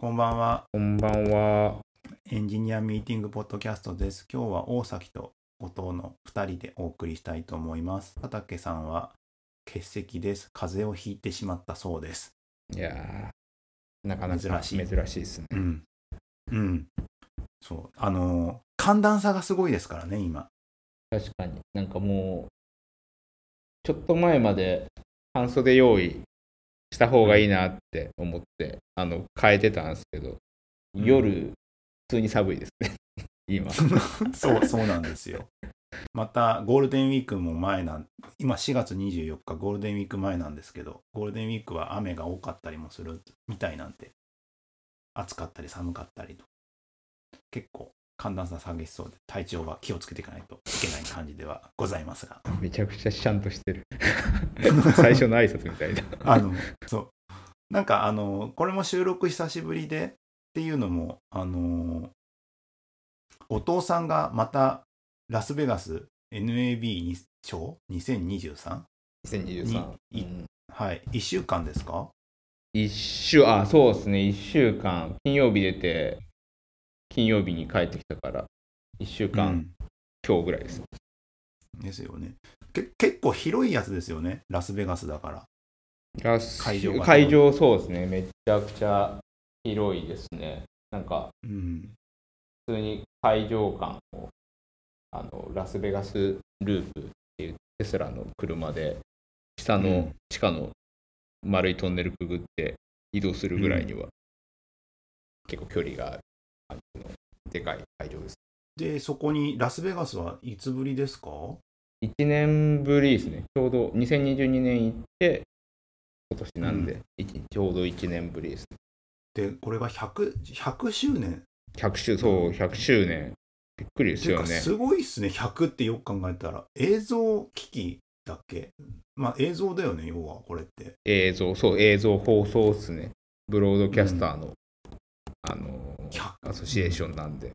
こんばんは。こんばんは。エンジニアミーティングポッドキャストです。今日は大崎と後藤の2人でお送りしたいと思います。畑さんは欠席です。風邪をひいてしまったそうです。いやー、なかなか珍しい珍しいですね。うん。うん。そう。あのー寒暖差がすごいですからね、今。確かに。なんかもう、ちょっと前まで半袖用意した方がいいなって思って、あの、変えてたんですけど、うん夜、普通に寒いですね。今。そう、そうなんですよ。また、ゴールデンウィークも前なん、今4月24日、ゴールデンウィーク前なんですけど、ゴールデンウィークは雨が多かったりもするみたいなんで、暑かったり寒かったりと、結構寒暖差激しそうで、体調は気をつけていかないといけない感じではございますが、めちゃくちゃシャンとしてる。最初の挨拶みたいな。あの、そう。なんか、あの、これも収録久しぶりでっていうのも、あの、お父さんがまたラスベガス NAB 賞 2023? 2023。にう？んはい。1週間ですか？一週、あ、そうですね、一週間、金曜日出て、金曜日に帰ってきたから、一週間、うん今日ぐらいです。ですよね。け結構広いやつですよね。ラスベガスだから。会会場が会場そうですね、めちゃくちゃ広いですね。なんか、うん。普通に会場館を、あの、ラスベガスループっていうテスラの車で、下のうん地下の丸いトンネルくぐって移動するぐらいには、結構距離がある感じのでかい会場です。で、そこにラスベガスはいつぶりですか？1年ぶりですね。ちょうど2022年行って、今年なんで、いちちょうど1年ぶりですね。で、これが 100, 100周年？100周、そう、100周年。びっくりですよね。すごいっすね。100ってよく考えたら。映像機器だっけ？まあ映像だよね、要はこれって。映像、そう、映像放送ですね。ブロードキャスターの、あのー、100アソシエーションなんで。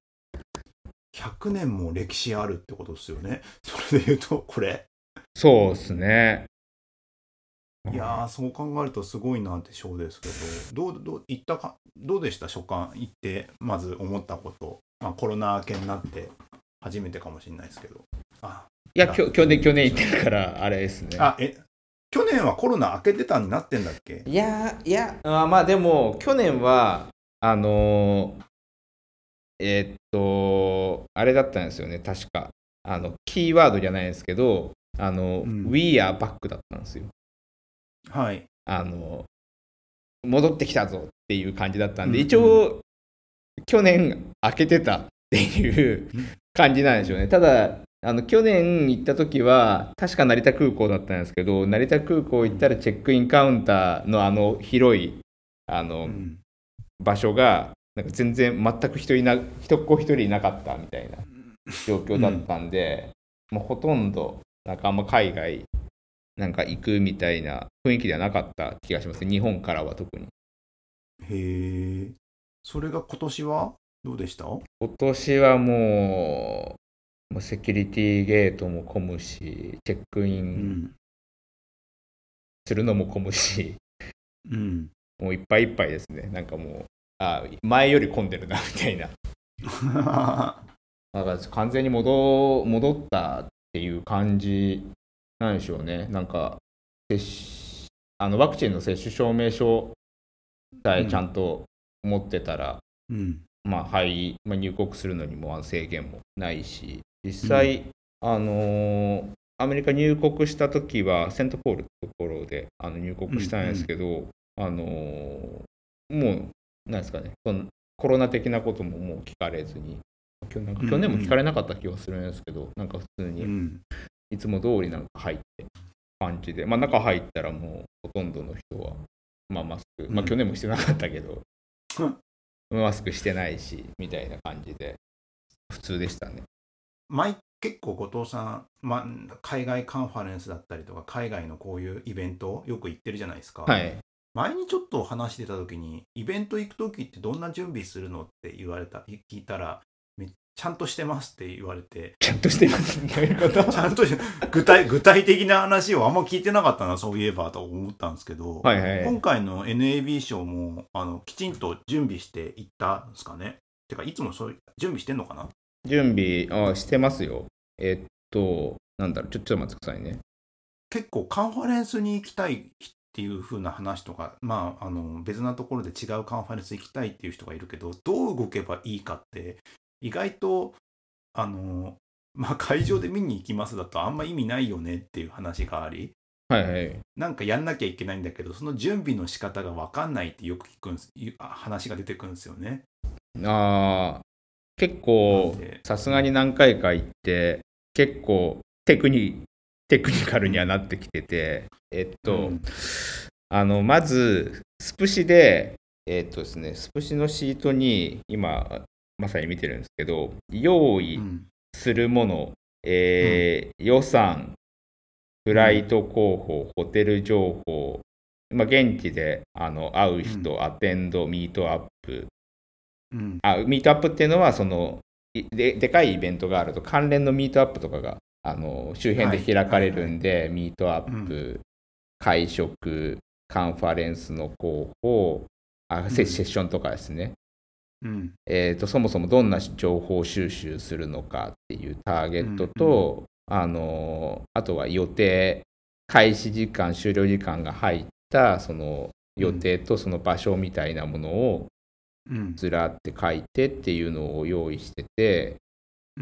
100年も歴史あるってことですよね。それで言うと、これ。そうですね。いやー、そう考えるとすごいなってショーですけど、どう、どう、行ったか、どうでした？初感行って、まず思ったこと。まあコロナ明けになって初めてかもしれないですけど。あ、いや、きょ去年、去年行ってるから、あれですね。あ、え、去年はコロナ明けてたになってんだっけ？いや、いや、あまあでも、去年は、あのーえーっと、あれだったんですよね、確か。あの、キーワードじゃないですけど、あの、うん We are back だったんですよ。はい。あの、戻ってきたぞっていう感じだったんで、うん一応、去年開けてたっていううん感じなんでしょうね。ただ、あの去年行った時は、確か成田空港だったんですけど、成田空港行ったらチェックインカウンターのあの広いあの、うん場所が、なんか全然全く人いな人っ子一人いなかったみたいな状況だったんで、もうほとんど、なんかあんま海外なんか行くみたいな雰囲気ではなかった気がします。日本からは特に。へえ。それが今年はどうでした？今年はもう、もうセキュリティゲートも混むし、チェックイうンん。するのも混むし、うん。もういっぱいいっぱいですね。なんかもう、あ前より混んでるなみたいな。だから完全に戻戻ったっていう感じなんでしょうね。なんか、あのワクチンの接種証明書さえちゃんと持ってたら、うん。まあ入りまあ、入国するのにも制限もないし、実際、あのーアメリカ入国した時は、セントポールってところであの入国したんですけど、あのーもう、なんですかね、そのコロナ的なことももう聞かれずに、去なんか去年も聞かれなかった気がするんですけど、なんか普通にうん。いつも通りなんか入って感じで、まあ、中入ったらもうほとんどの人は、まあ、マスク、まあ、うん去年もしてなかったけど、うんマスクしてないしみたいな感じで普通でしたね。前結構後藤さん、ま、海外カンファレンスだったりとか海外のこういうイベントよく行ってるじゃないですか、はい。前にちょっと話してた時にイベント行く時ってどんな準備するのって言われた聞いたらめちゃんとしてますって言われて、ちゃんとしてます。どういうことちゃんとし具体、具体的な話をあんま聞いてなかったな、そういえばと思ったんですけど、はいはい。今回の NAB 賞も、あの、きちんと準備していったんですかね？てか、いつもそういう、準備してんのかな？準備あしてますよ。えっと、なんだろう、ちょちょっと待ってくださいね。結構カンファレンスに行きたいっていう風な話とか、まあ、あの別なところで違うカンファレンス行きたいっていう人がいるけどどう動けばいいかって意外とあの、まあ、会場で見に行きますだとあんま意味ないよねっていう話がありはいはい。なんかやんなきゃいけないんだけどその準備の仕方が分かんないってよく聞くんですあ話が出てくるんですよね。あー結な構さすがに何回か行って結構テクニテクニカルにはなってきててえっと、うん。あのまずスプシでえっとですねスプシのシートに今まさに見てるんですけど用意うん。するもの、えー予算フライト候補、ホテル情報、まあ、現地であの会う人、うアテンド、ミートアップ、うん。あミートアップっていうのはそのいででかいイベントがあると関連のミートアップとかがあの周辺で開かれるんで、ミートアップ、会食カンファレンスの候補あセッションとかですね、うん。えーとそもそもどんな情報収集するのかっていうターゲットと、あのあとは予定開始時間終了時間が入ったその予定とその場所みたいなものをうん。ずらって書いてっていうのを用意してて、うん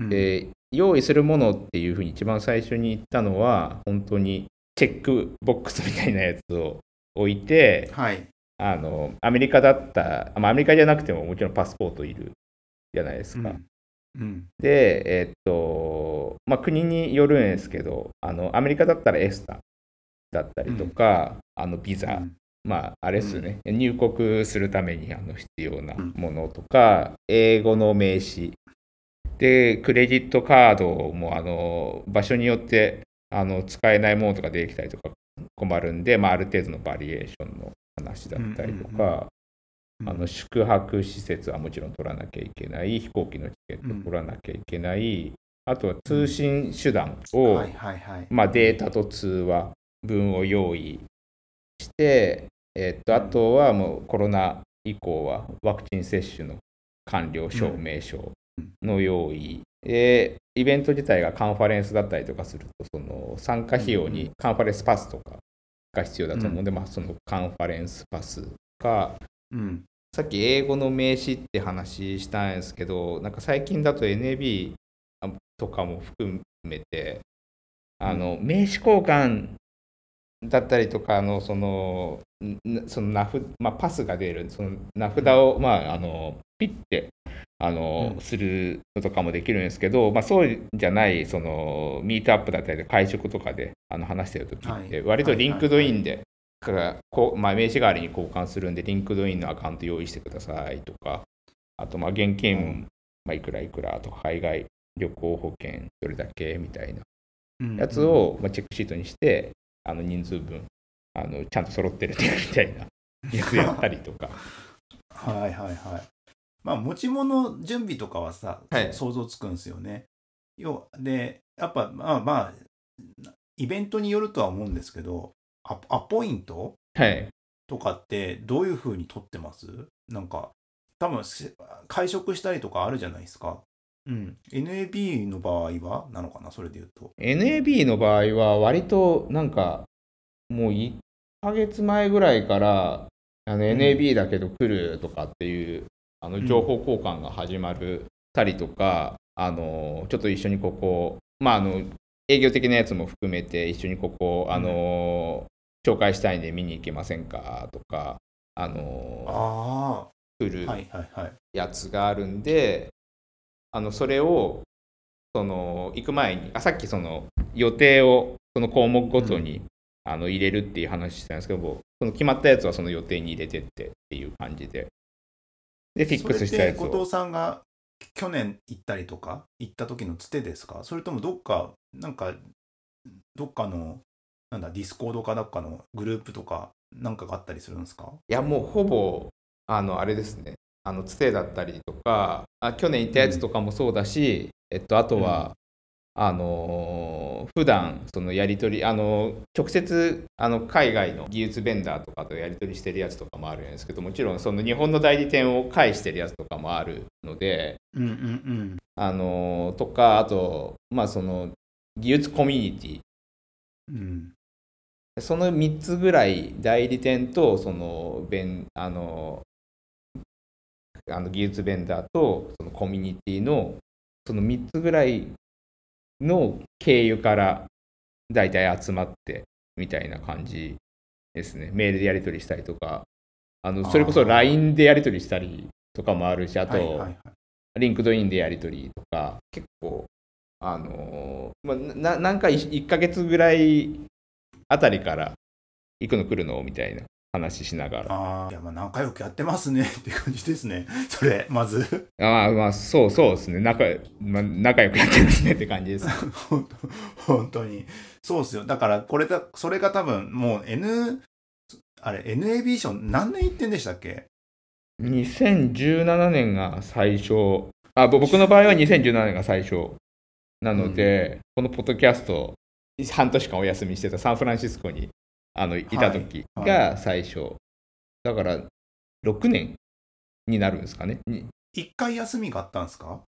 で用意するものっていうふうに一番最初に言ったのは本当にチェックボックスみたいなやつを置いてはい。あのアメリカだった、まあ、アメリカじゃなくてももちろんパスポートいるじゃないですか。うん。うん。で、えっと、まあ、国によるんですけど、あのアメリカだったらエスタだったりとか、あのビザ、うん。まあ、あれですよね、入国するためにあの必要なものとか、英語の名詞、で、クレジットカードもあの場所によってあの使えないものとか出てきたりとか困るんで、まあ、ある程度のバリエーションの話だったりとうんうんか、うん。あの宿泊施設はもちろん取らなきゃいけない、飛行機のチケット取らなきゃいけない、あとは通信手段を、はいはいはい。まあ、データと通話分を用意して、えっとあとはもうコロナ以降はワクチン接種の完了証明書の用意、でイベント自体がカンファレンスだったりとかするとその参加費用にカンファレンスパスとかが必要だと思うので、まあ、そのカンファレンスパスかうん。さっき英語の名詞って話したんですけど、なんか最近だと NAB とかも含めて、あの名刺交換だったりとかのそのんその名札、まあ、パスが出るその名札を、まあ、あのピッてあの、うんするのとかもできるんですけど、まあ、そうじゃないそのミートアップだったりとか会食とかであの話してる時って、はい。割と LinkedIn で、まあ、名刺代わりに交換するんで、 LinkedIn のアカウント用意してくださいとか、あと、まあ、現金、うんまあ、いくらいくらとか、海外旅行保険どれだけみたいなうん。やつを、まあ、チェックシートにして、あの人数分あの、ちゃんと揃ってるみたいなやつやったりとか。はいはいはい。まあ持ち物準備とかはさ、はい想像つくんですよね。要で、やっぱまあまあ、イベントによるとは思うんですけど、アアポイントはい。とかってどういう風に取ってます？なんか、多分せ会食したりとかあるじゃないですか。うん。NAB の場合はなのかな？それで言うと。NAB の場合は、割となんか、もう1ヶ月前ぐらいから、あの NAB だけど来るとかっていう、あの情報交換が始まるたりとか、あのちょっと一緒にここ、まあ、あの営業的なやつも含めて、一緒にここ、あの紹介したいんで見に行けませんかとか、あのあ来る。やつがあるんで、あのそれをその行く前にあ、さっきその予定をその項目ごとに、あの入れるっていう話したんですけど、その決まったやつはその予定に入れてってっていう感じで、で、フィックスしたやつを。後藤さんが去年行ったりとか行った時のつてですか？それともどっかなんかどっかのなんだ Discord かどっかのグループとかなんかがあったりするんですか？いや、もうほぼ、あのあれですね、あのつてだったりとかあ去年行ったやつとかもそうだし、えっと、あとは、あの普段そのやり取りあの直接あの海外の技術ベンダーとかとやり取りしてるやつとかもあるんですけどもちろんその日本の代理店を介してるやつとかもあるので、うんうんあのとかあとまあその技術コミュニティ。うん。うんその3つぐらい代理店とそのベンあのあの技術ベンダーとそのコミュニティのその3つぐらいの経由から大体集まってみたいな感じですね。メールでやり取りしたりとか、あのそれこそ LINE でやり取りしたりとかもあるし、あと、はいはいはい。 LinkedIn でやり取りとか、結構、あのーまあ、ななんか 1, ヶ月ぐらいあたりから行くの来るのみたいな話しながら。ああいやまあ仲良くやってますねって感じですね。それまず。ああ、まあ、そうそうですね。仲,、まあ、仲良くやってますねって感じです。本当本当に。そうっすよ。だからこれだそれが多分もう N あれ NAB 賞何年行ってんでしたっけ？2017年が最初。あ、ぼ僕の場合は2017年が最初。なので、このポッドキャスト、半年間お休みしてたサンフランシスコにあのいた時はいが最初。だから、6年になるんですかね。に一回休みがあったんですか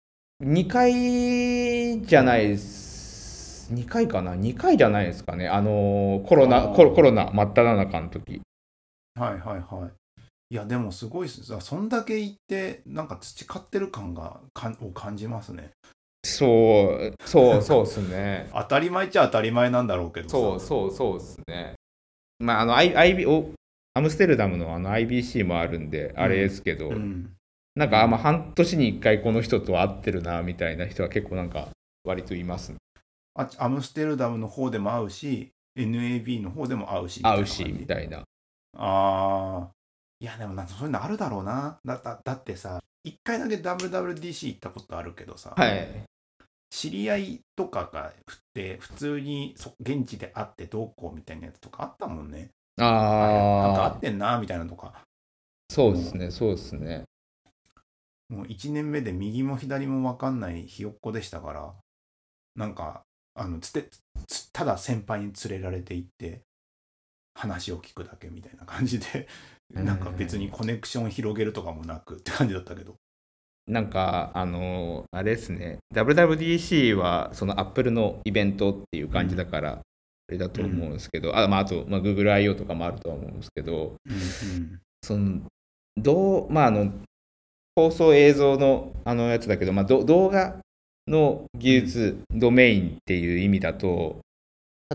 ？2回じゃないです。2回かな ?2 回じゃないですかね。あのコロナ、コロコロナ真っ只中の時。はいはいはいいやでもすごいっすそんだけ行ってなんか培ってる感がかんを感じますねそう、そう、そうですね。当たり前っちゃ当たり前なんだろうけどさそうそうそうですね。まあ、あの、I IB おアムステルダムのあの IBC もあるんで、あれですけど、うんなんか、あまあ、半年に1回この人と会ってるな、みたいな人は結構なんか、割といますね。あアムステルダムの方でも会うし NAB の方でも会うし会うし、みたいな。ああいやでもなんかそういうのあるだろうなだだだってさ一回だけ WWDC 行ったことあるけどさ、はい。知り合いとかが振って普通にそ現地で会ってどうこうみたいなやつとかあったもんね。なんかああ、会ってんなみたいなのとか。そうですね、そうですね。もう1年目で右も左も分かんないひよっこでしたからなんかあのつてつただ先輩に連れられて行って話を聞くだけみたいな感じでなんか別にコネクション広げるとかもなくって感じだったけどなんか、あのあれですね、WWDC はその Apple のイベントっていう感じだから、あれだと思うんですけど、あまあ、あと、まあ、Google I.O. とかもあるとは思うんですけど、うん。そのどうまああの放送映像のあのやつだけど、まあ、ど動画の技術、ドメインっていう意味だと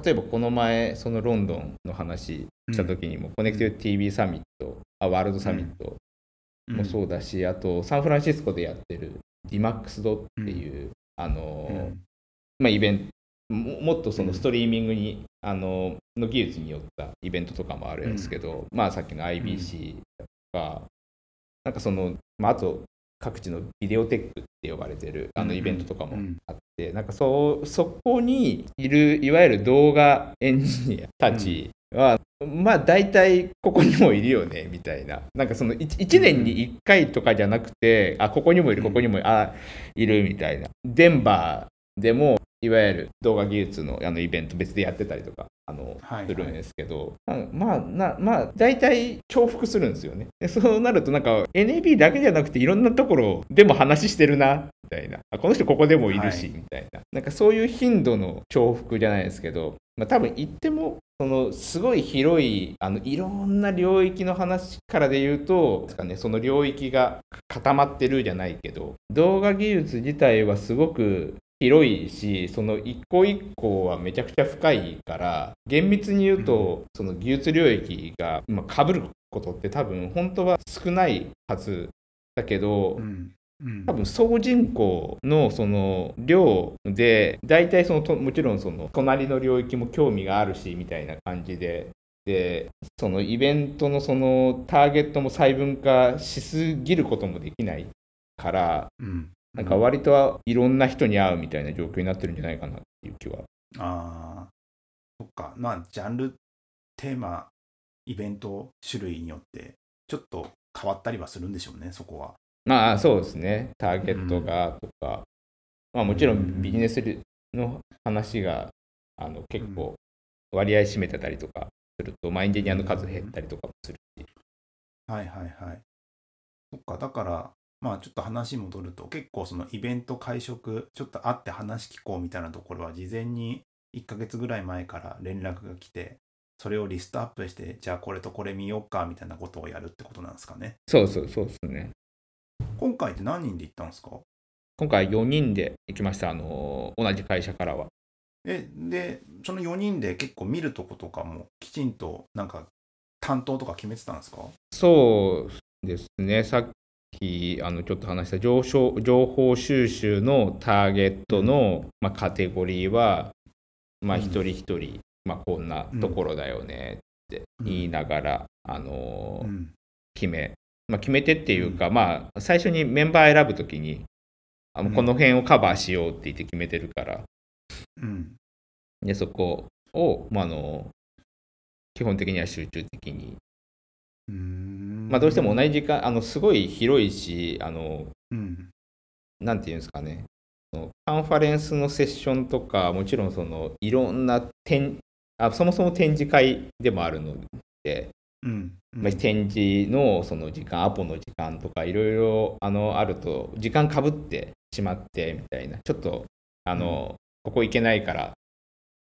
例えばこの前そのロンドンの話した時にも、コネクティブ TV サミットあワールドサミットうんもそうだし、あとサンフランシスコでやってる DMAX ドっていう、あのうん。まあ、イベントももっとそうん。のストリーミングに、あのの技術によったイベントとかもあるんですけど、まあさっきの IBC とか、なんかその、まあ、あと各地のビデオテックって呼ばれてるあのイベントとかもうんあって、なんかそうそこにいるいわゆる動画エンジニアたちは、まあ大体ここにもいるよねみたいな。なんかその 1, 年に1回とかじゃなくてあここにもいるここにもあいるみたいな。デンバーでもいわゆる動画技術のあのイベント別でやってたりとかあの、はいはい。するんですけど、まあなまあ大体重複するんですよね。でそうなるとなんか NAB だけじゃなくていろんなところでも話してるなみたいな。あこの人ここでもいるし、はい。みたいな。なんかそういう頻度の重複じゃないですけど、まあ、多分言ってもそのすごい広いあのいろんな領域の話からで言うとですか、ね、その領域が固まってるじゃないけど動画技術自体はすごく広いしその一個一個はめちゃくちゃ深いから厳密に言うと、その技術領域がかぶることって多分本当は少ないはずだけど、うん。うん。多分総人口のその量で大体そのともちろんその隣の領域も興味があるしみたいな感じででそのイベントのそのターゲットも細分化しすぎることもできないからうんなんか割といろんな人に会うみたいな状況になってるんじゃないかなっていう気は。ああそっか。まあジャンルテーマイベント種類によってちょっと変わったりはするんでしょうねそこは。まあそうですね、ターゲットがとか、まあもちろんビジネスの話があの結構割合占めてたりとかすると、まあエンジニアの数減ったりとかもするし。はいはいはい。そっか、だから、まあちょっと話戻ると、結構そのイベント会食、ちょっと会って話聞こうみたいなところは、事前に1ヶ月ぐらい前から連絡が来て、それをリストアップして、じゃあこれとこれ見ようかみたいなことをやるってことなんですかね。そうそうそうですね。今回って何人で行ったんですか？今回4人で行きました、あの同じ会社からは。え、で、その4人で結構見るとことかもきちんとなんか担当とか決めてたんですか？そうですね、さっきあのちょっと話した情報情報収集のターゲットの、まあ、カテゴリーは、まあ、うん。一人一人、まあ、こんなところだよねって言いながら、あのうん。決め、まあ、決めてっていうか、まあ、最初にメンバー選ぶときにあのうん。この辺をカバーしようって言って決めてるから、うん。でそこを、まあ、あの基本的には集中的にまあ、どうしても同じ時間、あのすごい広いし、あのうん。なんていうんですかね、カンファレンスのセッションとか、もちろんそのいろんな展あ、そもそも展示会でもあるので、うん。まあ、展示のその時間、アポの時間とか、いろいろあのあると、時間かぶってしまってみたいな、ちょっとあの、ここ行けないから、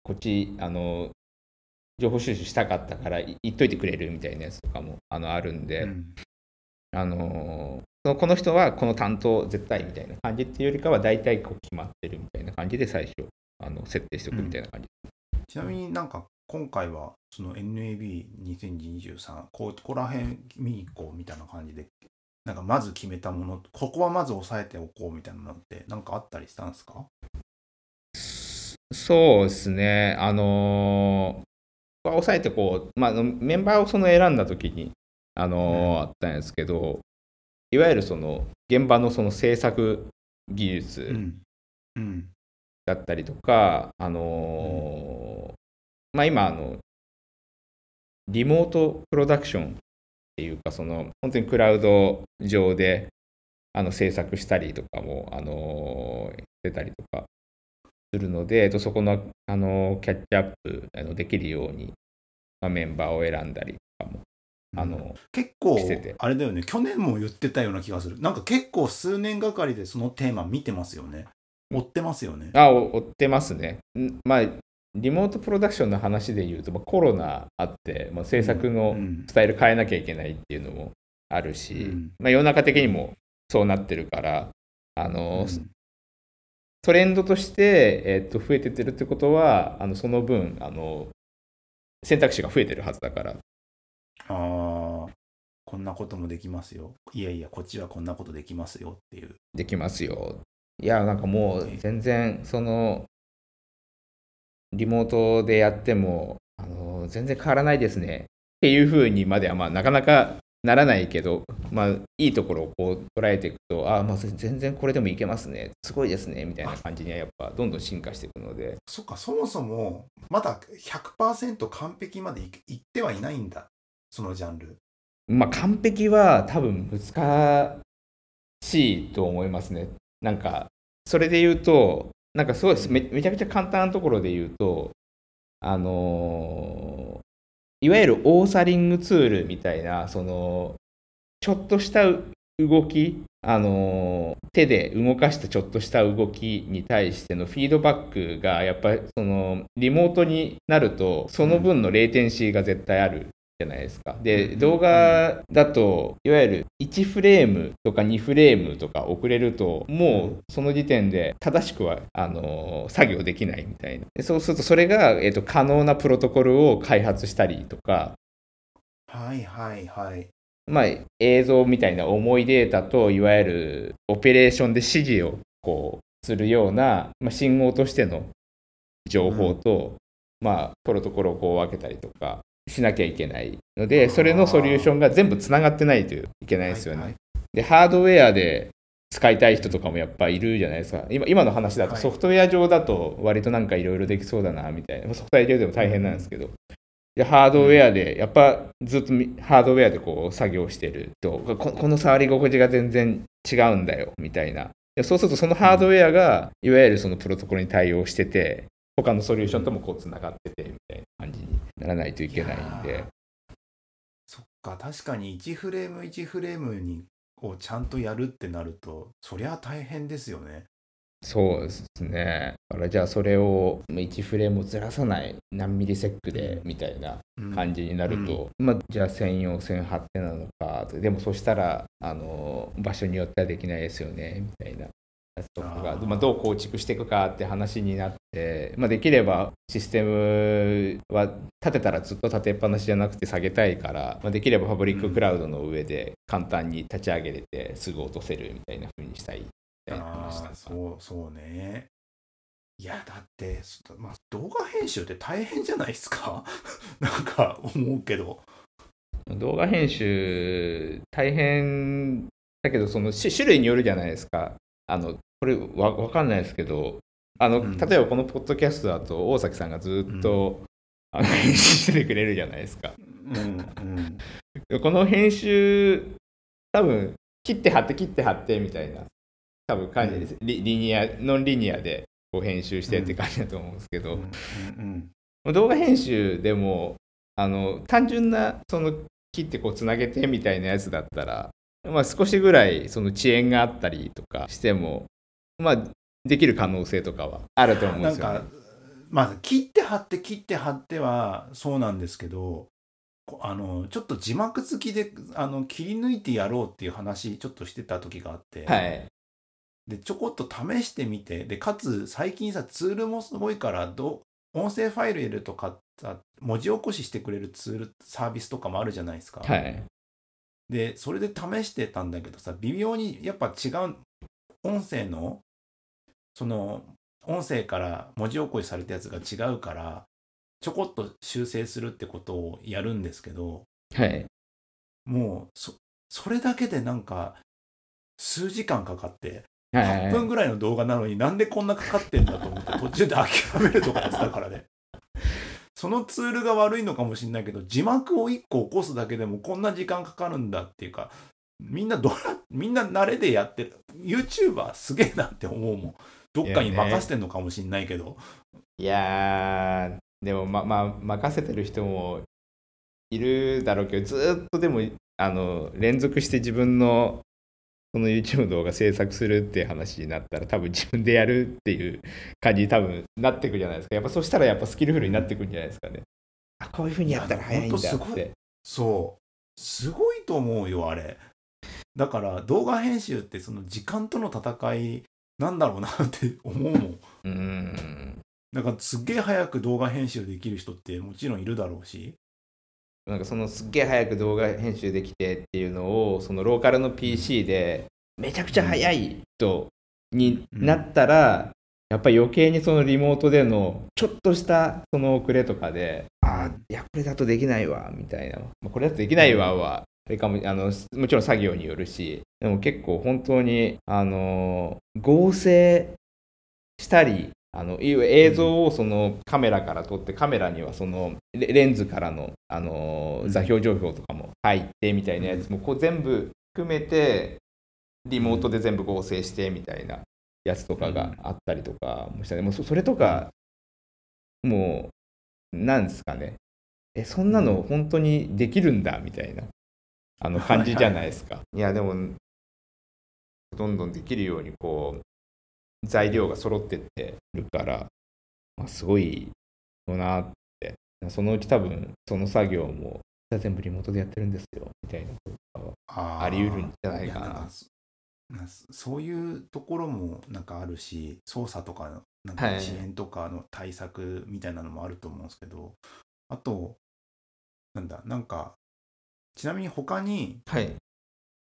こっちあの情報収集したかったからい言っといてくれるみたいなやつとかもあのあるんで。うん。あのこの人はこの担当絶対みたいな感じっていうよりかは大体こう決まってるみたいな感じで最初あの設定しておくみたいな感じ、ちなみになんか今回はその NAB2023 こうここら辺見に行こうみたいな感じでなんかまず決めたものここはまず押さえておこうみたいなのってなんかあったりしたんですか？そうですね。あのーは抑えてこう、まあ、メンバーをその選んだ時にあのーあったんですけどいわゆるその現場のその制作技術だったりとか、あのーまあ今あのリモートプロダクションっていうかその本当にクラウド上であの制作したりとかも、あのーしてたりとかするので、えっとそこの、あのーキャッチアップあのできるように、まあ、メンバーを選んだりとかも、あの結構してて。あれだよね。去年も言ってたような気がする。なんか結構数年がかりでそのテーマ見てますよね。追ってますよね。あお追ってますね。んまあリモートプロダクションの話で言うと、まあ、コロナあって、まあ、制作のうんスタイル変えなきゃいけないっていうのもあるし、うん。まあ、世の中的にもそうなってるから、あのうんトレンドとして、えっと増えてってるってことはあのその分あの選択肢が増えてるはずだから。ああこんなこともできますよ。いやいやこっちはこんなことできますよっていう。できますよ。いやなんかもう全然そのリモートでやってもあの全然変わらないですね。っていうふうにまではまあなかなかならないけど、まあ、いいところをこう捉えていくとああまあ全然これでもいけますね。すごいですねみたいな感じにはやっぱどんどん進化していくので。そっかそもそもまだ100%完璧までいいってはいないんだそのジャンル。まあ完璧は多分難しいと思いますね。なんかそれで言うとなんかすごいです。めめちゃくちゃ簡単なところで言うとあのーいわゆるオーサリングツールみたいなそのちょっとした動きあの手で動かしたちょっとした動きに対してのフィードバックがやっぱりそのリモートになるとその分のレイテンシーが絶対ある。じゃないですか。で、うん動画だと、いわゆる1フレームとか2フレームとか遅れると、もうその時点で正しくはあのー作業できないみたいな。でそうすると、それが、えー、と可能なプロトコルを開発したりとか、はいはいはい。まあ、映像みたいな重いデータと、いわゆるオペレーションで指示をこうするような、まあ、信号としての情報と、まあ、プロトコルをこう分けたりとかしなきゃいけないので、それのソリューションが全部つながってないといけないですよね。はいはい。で、ハードウェアで使いたい人とかもやっぱいるじゃないですか。今今の話だとはい。ソフトウェア上だと割となんかいろいろできそうだなみたいな、ソフトウェア上でも大変なんですけど、でハードウェアでやっぱずっとハードウェアでこう作業してるとここの触り心地が全然違うんだよみたいな。そうするとそのハードウェアがいわゆるそのプロトコルに対応してて他のソリューションともこうつながっててみたいな感じにならないといけないんで。そっか確かに1フレーム1フレームにをちゃんとやるってなるとそりゃ大変ですよね。そうですね。だからじゃあそれを1フレームをずらさない何ミリセックでみたいな感じになると、うん、まあ、じゃあ専用線張ってなのかでもそしたらあの場所によってはできないですよねみたいなやつとかがまあ、どう構築していくかって話になって、まあ、できればシステムは立てたらずっと立てっぱなしじゃなくて下げたいから、まあ、できればパブリッククラウドの上で簡単に立ち上げれてすぐ落とせるみたいな風にしたいみたいな話とかそうそうね。いやだって、まあ、動画編集って大変じゃないですか？なんか思うけど。動画編集大変だけどその種類によるじゃないですかあのこれわ分かんないですけどあの、うん、例えばこのポッドキャストだと大崎さんがずっと、うん、編集しててくれるじゃないですか。うんうん、この編集多分切って貼って切って貼ってみたいな多分感じです、リリニアノンリニアでこう編集してって感じだと思うんですけど、動画編集でもあの単純なその切ってこうつなげてみたいなやつだったらまあ、少しぐらいその遅延があったりとかしても、まあ、できる可能性とかはあると思うんですよ、ね、まあ、切って貼って切って貼ってはそうなんですけどあのちょっと字幕付きであの切り抜いてやろうっていう話ちょっとしてた時があって、はい、でちょこっと試してみてでかつ最近さツールもすごいからど音声ファイル入れるとか文字起こししてくれるツールサービスとかもあるじゃないですか。はい、で、それで試してたんだけどさ、微妙にやっぱ違う、音声の、その、音声から文字起こしされたやつが違うから、ちょこっと修正するってことをやるんですけど、はい。もう、そ、それだけでなんか、数時間かかって、8分ぐらいの動画なのになんでこんなかかってんだと思って途中で諦めるとかやってたからね。そのツールが悪いのかもしれないけど字幕を1個起こすだけでもこんな時間かかるんだっていうかみんなどみんな慣れでやってる。YouTuber すげえなって思うもん。どっかに任せてんのかもしれないけど。いやでもままあ任せてる人もいるだろうけどずっとでもあの連続して自分のその YouTube 動画制作するっていう話になったら多分自分でやるっていう感じに多分なってくじゃないですか。やっぱそしたらやっぱスキルフルになってくんじゃないですかね。あこういうふうにやったら早いんだって。そうすごいと思うよあれ。だから動画編集ってその時間との戦いなんだろうなって思うもん。うん。だからすっげえ早く動画編集できる人ってもちろんいるだろうしなんかそのすっげえ早く動画編集できてっていうのをそのローカルの PC でめちゃくちゃ早い人になったら、やっぱり余計にそのリモートでのちょっとしたその遅れとかでああいやこれだとできないわみたいな、まこれだとできないわはそれかもあのもちろん作業によるしでも結構本当にあの合成したりあの映像をそのカメラから撮ってカメラにはそのレンズからのあの座標情報とかも入ってみたいなやつもこう全部含めてリモートで全部合成してみたいなやつとかがあったりとかもしたね。もうそれとかもうなんですかね。えそんなの本当にできるんだみたいなあの感じじゃないですか。いやでもどんどんできるようにこう材料が揃ってってるから、まあ、すごいよなって。そのうち多分その作業も全部リモートでやってるんですよみたいなことがあり得るんじゃないかな。そういうところもなんかあるし操作とかなんか遅延とかの対策みたいなのもあると思うんですけど、はい、あとなんだなんかちなみに他に、はい、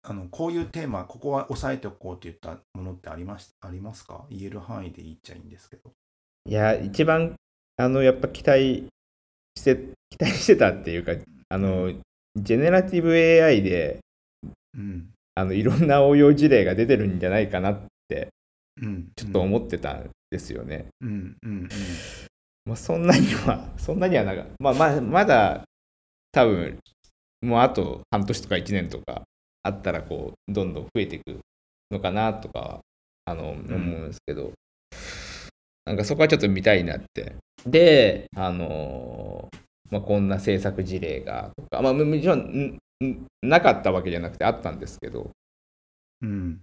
あのこういうテーマここは押さえておこうって言ったものってありましありますか？言える範囲で言っちゃいいんですけど。いや一番あのやっぱ期待して期待してたっていうかあのジェネラティブ AI で、うん、あのいろんな応用事例が出てるんじゃないかなって、うん、ちょっと思ってたんですよね。うん。うん。うん。まあ、そんなには、そんなにはなんか、まあ、まあ、まだ多分、もうあと半年とか1年とかあったら、こう、どんどん増えていくのかなとか、あの、思うんですけど、なんかそこはちょっと見たいなって。で、あのーまあ、こんな制作事例がとか、まあ、ももちろんんんなかったわけじゃなくてあったんですけど、うん。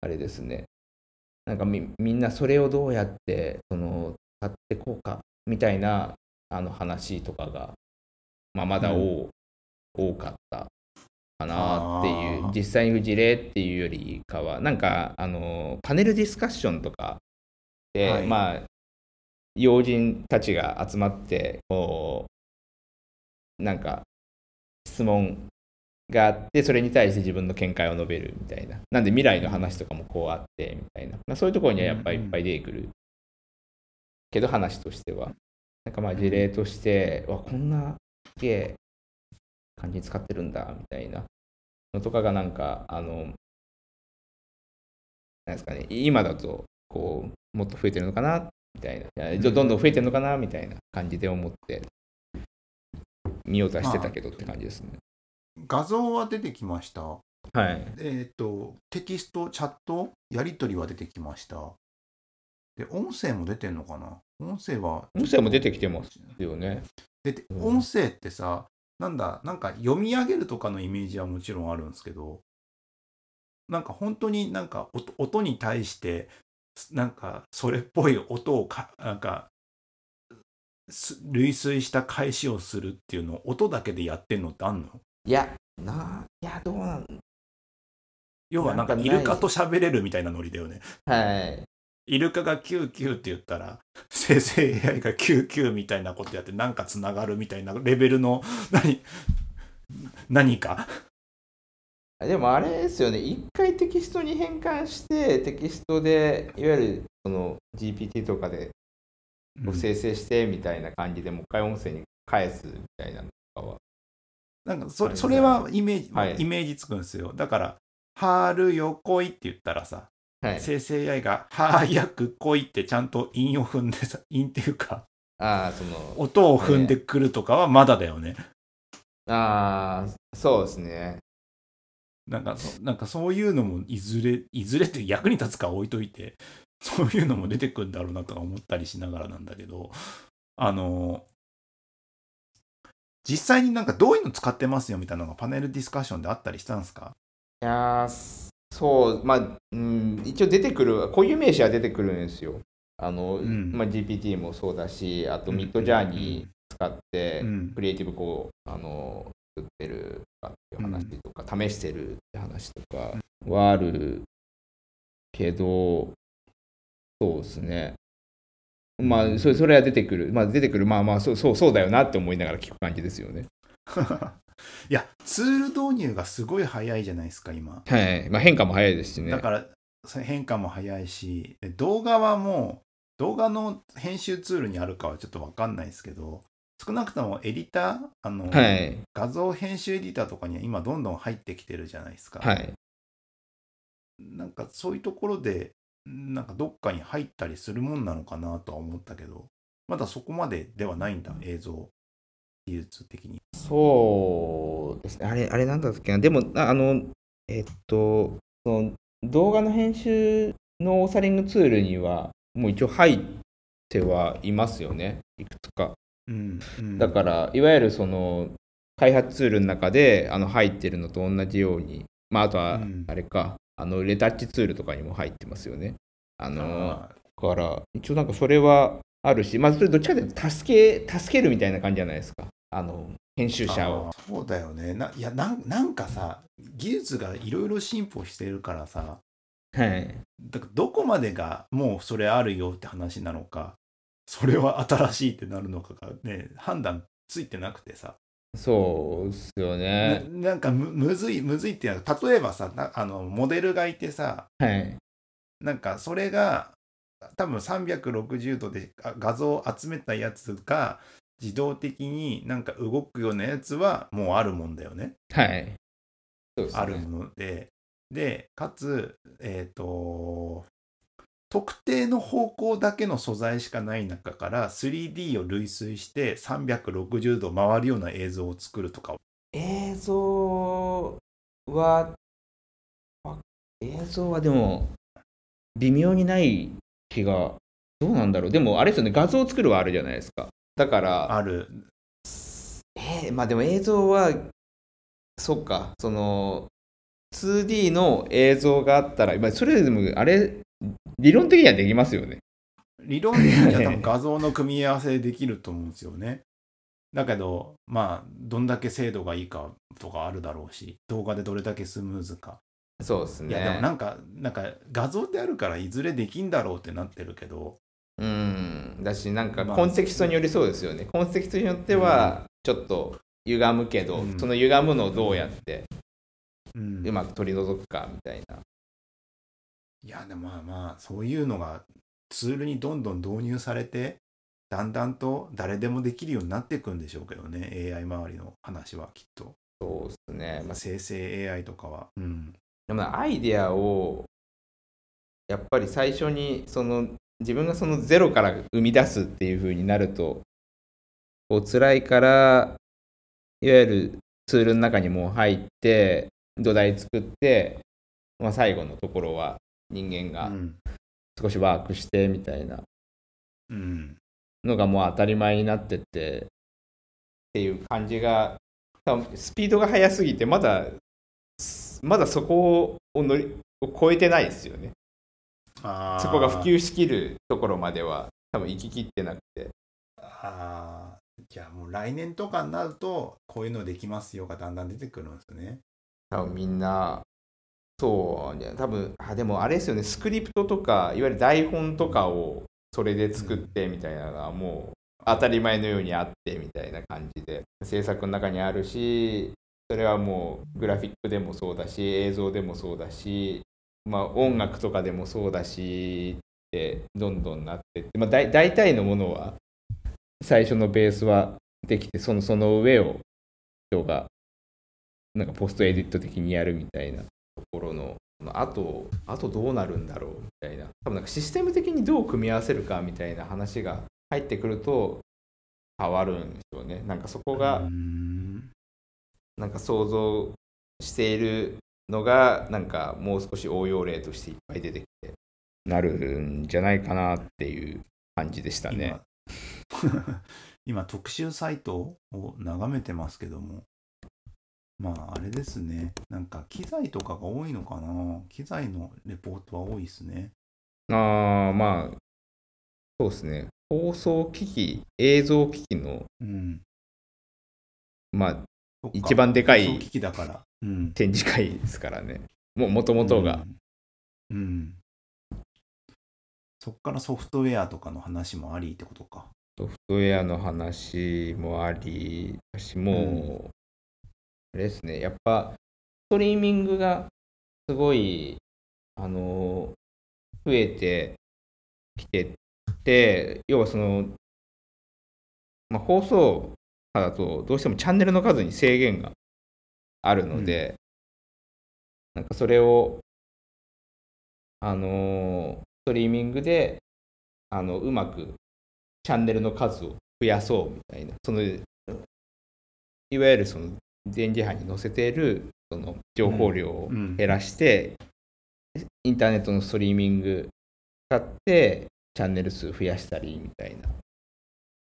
あれですね、なんかみみんなそれをどうやってその使ってこうかみたいなあの話とかが、まあ、まだ多,、多かったかなっていう実際に事例っていうよりかはなんかあのパネルディスカッションとかで、はい。まあ要人たちが集まってこうなんか質問があってそれに対して自分の見解を述べるみたいな。なんで未来の話とかもこうあってみたいな、まあ、そういうところにはやっぱりいっぱい出てくるけど話としては。なんかまあ事例として、わこんなすげえ感じに使ってるんだみたいなのとかがなんかあのなんですかね今だとこうもっと増えてるのかなみたいないやどどんどん増えてるのかなみたいな感じで思って見ようとはしてたけどって感じですね。画像は出てきました。はい。えっ、と、テキスト、チャット、やり取りは出てきました。で、音声も出てんのかな？音声は。音声も出てきてますよね。で音声ってさ、なんだ、なんか読み上げるとかのイメージはもちろんあるんですけど、なんか本当になんか音音に対して、なんかそれっぽい音をか、なんか、す類推した返しをするっていうのを音だけでやってんのってあんの？いや、な、いや、どうなん？要はなんかイルカと喋れるみたいなノリだよね。はい。イルカがキューキューって言ったら、生成 AI がキューキューみたいなことやってなんかつながるみたいなレベルの何、何か？でもあれですよね、一回テキストに変換して、テキストで、いわゆるその GPT とかで生成してみたいな感じでもう一回音声に返すみたいなのとかは。なんかそれそれはイメージ、はいイメージつくんですよ。だから、はるよこいって言ったらさ、はい。生成 AI が早く来いってちゃんと韻を踏んでさ、韻っていうか、ああ、その、音を踏んでくるとかはまだだよね。ああ、そうですね。なんかそ、なんかそういうのもいずれ、いずれって役に立つか置いといて、そういうのも出てくるんだろうなとか思ったりしながらなんだけど、あの、実際になんかどういうの使ってますよみたいなのがパネルディスカッションであったりしたんですか？いやーそう、まあ、うん、一応出てくる、固有名詞は出てくるんですよ。あの、んまあ、GPT もそうだし、あとうんミッドジャーニー使って、うんクリエイティブこう、あの、作ってるとかっていう話とか、試してるって話とかはあるけど、そうですね。まあ、それそれは出てくる。まあ、出てくる。まあまあ、そうそうそうだよなって思いながら聞く感じですよね。いや、ツール導入がすごい早いじゃないですか、今。はい。まあ、変化も早いですしね。だから、変化も早いし、で動画はもう、動画の編集ツールにあるかはちょっとわかんないですけど、少なくともエディター、あの、はい。画像編集エディターとかには今どんどん入ってきてるじゃないですか。はい。なんかそういうところで、なんかどっかに入ったりするもんなのかなとは思ったけど、まだそこまでではないんだ、映像技術的に。そうですね。あれ、あれなんだっけな？でも、ああの、えっと、その動画の編集のオーサリングツールには、もう一応入ってはいますよね。いくつか。うんうんだから、いわゆるその、開発ツールの中であの入ってるのと同じように、まあ、あとはうん、あれか、あの、レタッチツールとかにも入ってますよね。あの、から、一応なんかそれはあるし、まあ、それどっちかというと助け、助けるみたいな感じじゃないですか。あの、編集者を。そうだよねないやなんなんかさ技術がいろいろ進歩してるからさはい。だからどこまでがもうそれあるよって話なのかそれは新しいってなるのかがね判断ついてなくてさ、そうっすよなね。なんかむむずいむずいっていうのは例えばさなあのモデルがいてさはい。なんかそれが多分360度であ画像を集めたやつが自動的になんか動くようなやつはもうあるもんだよね。はい。そうですね。あるので、で、かつ、えっ、と、特定の方向だけの素材しかない中から 3D を類推して360度回るような映像を作るとか映像はあ映像はでも微妙にない気がどうなんだろうでもあれですよね画像を作るはあるじゃないですかだからあるえーまあでも映像はそっかその 2D の映像があったら、まあ、それでもあれ理論的にはできますよね理論的には多分画像の組み合わせでできると思うんですよね。だけどまあどんだけ精度がいいかとかあるだろうし動画でどれだけスムーズか。そうですねいやでもなんかなんか画像であるからいずれできんだろうってなってるけどうん。だしなんかまあコンテキストによりそうですよね、コンテキストによってはちょっと歪むけど、うん。その歪むのをどうやってうん。うまく取り除くかみたいな、いやでもまあまあそういうのがツールにどんどん導入されてだんだんと誰でもできるようになっていくんでしょうけどね AI 周りの話はきっと。そうですね、まあ、生成 AI とかは。うん。でもアイデアをやっぱり最初にその自分がそのゼロから生み出すっていう風になるとこう辛いからいわゆるツールの中にもう入って土台作って、まあ、最後のところは人間がうん。少しワークしてみたいなうん。のがもう当たり前になってってっていう感じが多分スピードが速すぎてまだまだそこを乗りを超えてないですよねそこが普及しきるところまでは多分行ききってなくて。ああ、じゃあもう来年とかになると、こういうのできますよがだんだん出てくるんですね。多分みんなそう多分あでもあれですよね。スクリプトとかいわゆる台本とかをそれで作ってみたいなのはもう当たり前のようにあってみたいな感じで。制作の中にあるしそれはもうグラフィックでもそうだし映像でもそうだし、まあ、音楽とかでもそうだしってどんどんなってって、まあ、大体のものは最初のベースはできてそのその上を人がなんかポストエディット的にやるみたいなところのあとあとどうなるんだろうみたいな。多分なんかシステム的にどう組み合わせるかみたいな話が入ってくると変わるんでしょうね。なんかそこがなんか想像しているのがなんかもう少し応用例としていっぱい出てきてなるんじゃないかなっていう感じでしたね。今。今特集サイトを眺めてますけども。まああれですね。なんか機材とかが多いのかな。機材のレポートは多いですね。ああまあそうですね。放送機器映像機器のうん。まあ一番でかい機器だから。うん。展示会ですからね。ももともとが、うん、うん。そっからソフトウェアとかの話もありってことか。ソフトウェアの話もありだしもう、あれですね。やっぱストリーミングがすごいあの増えてきてて要はその、まあ、放送波だとどうしてもチャンネルの数に制限があるので、なんかそれをあのストリーミングであのうまくチャンネルの数を増やそうみたいなそのいわゆるその電磁波に載せているその情報量をうん。減らして、インターネットのストリーミング使ってチャンネル数増やしたりみたいな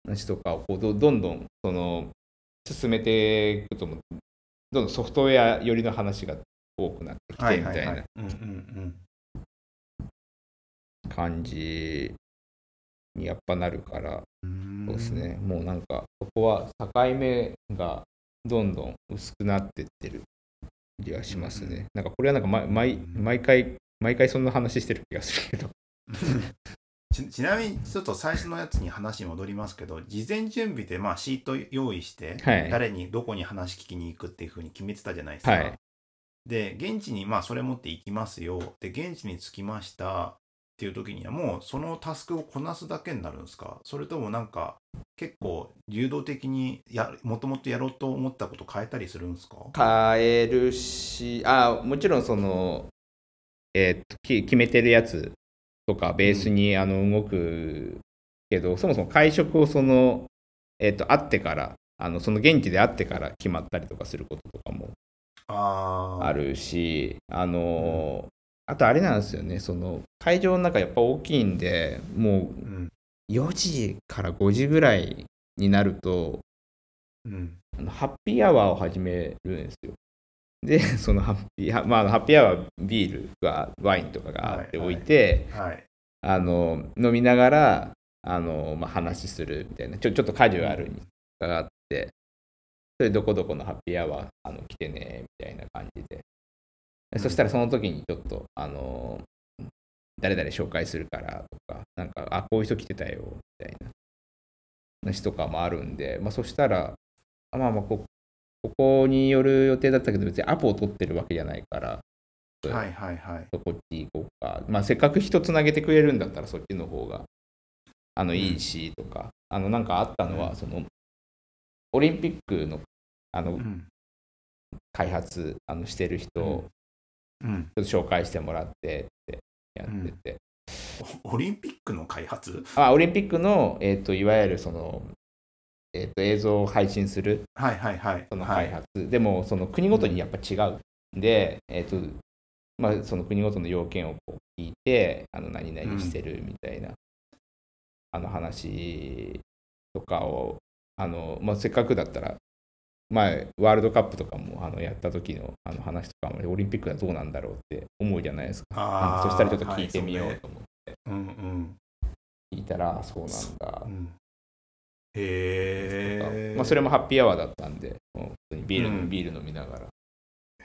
話とかをこうどどんどんその進めていくともどんどんソフトウェア寄りの話が多くなってきてみたいな感じにやっぱなるから。うん。そうですね、もうなんか、そこは境目がどんどん薄くなってってる気がしますね。なんかこれはなんか毎毎毎回、毎回そんな話してる気がするけど。ちちなみにちょっと最初のやつに話戻りますけど事前準備でまあシート用意して、はい。誰にどこに話聞きに行くっていうふうに決めてたじゃないですか。はい。で現地にまあそれ持って行きますよ。で現地に着きました。っていう時にはもうそのタスクをこなすだけになるんですか？それともなんか結構流動的にやもともとやろうと思ったこと変えたりするんですか？変えるし、あもちろんその、えーっとき決めてるやつとかベースにあの動くけど、そもそも会食をその、えっと会ってからあのその現地で会ってから決まったりとかすることとかもあるしあの、あとあれなんですよねその会場の中やっぱ大きいんでもううん。4時から5時ぐらいになるとうん。あのハッピーアワーを始めるんですよ。で、そのハッピー、まあ、ハッピーアワービールがワインとかがあってはいはい置いて、はい。あの飲みながらあの、まあ、話するみたいな。ちょちょっとカジュアルにがあってそれどこどこのハッピーアワーあの来てねみたいな感じで、うん。そしたらその時にちょっとあの誰々紹介するからとかなんかあこういう人来てたよみたいな話とかもあるんで、まあ、そしたらあまあまあこここに寄る予定だったけど別にアポを取ってるわけじゃないからはいはいはい。こっち行こうか。まあ、せっかく人つなげてくれるんだったらそっちの方があのん。いいしとか、あのなんかあったのは、うん。そのオリンピックのあのうん。開発あのしてる人をうん。ちょっと紹介してもらってってやってて、おオリンピックの開発？あオリンピックの、えー、といわゆるその、えー、と映像を配信するはいはいはい。そのはい開発、でもその国ごとにやっぱ違うんで、えーとまあ、その国ごとの要件をこう聞いてあの何々してるみたいな、あの話とかをあの、まあ、せっかくだったら前ワールドカップとかもあのやった時のあの話とかもオリンピックはどうなんだろうって思うじゃないですか。そしたらちょっと聞いてみようはいと思って、うんうん。聞いたらそうなんだ。うんへえまあ、それもハッピーアワーだったんでビール,、うん。ビール飲みながら。へ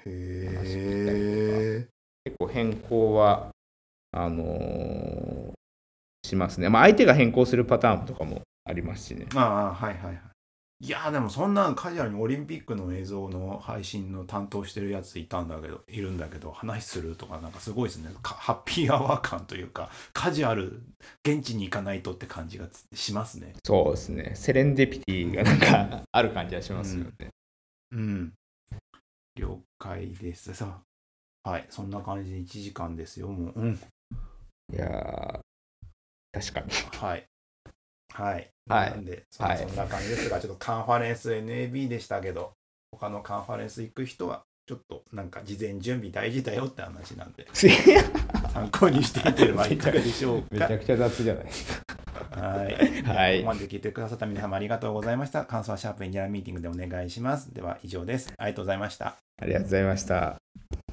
え結構変更はあのーしますね。まあ相手が変更するパターンとかもありますしね。ああはいはいはいいやーでもそんなカジュアルにオリンピックの映像の配信の担当してるやついたんだけどいるんだけど話するとかなんかすごいですね。かハッピー アワー感というかカジュアル現地に行かないとって感じがつしますね。そうですね。セレンディピティがなんかある感じはしますよね。うん。了解です。さあ。はい。そんな感じで1時間ですよもう。うん。いやー確かに。はい。はい。はいなんで、そ,、んな感じですが、ちょっとカンファレンス NAB でしたけど、他のカンファレンス行く人は、ちょっとなんか事前準備大事だよって話なんで、参考にしてみてはいかがでしょうか。めちゃくちゃ雑じゃないですか。はい。はいここまで聞いてくださった皆様ありがとうございました。感想はシャープインディアンミーティングでお願いします。では以上です。ありがとうございました。ありがとうございました。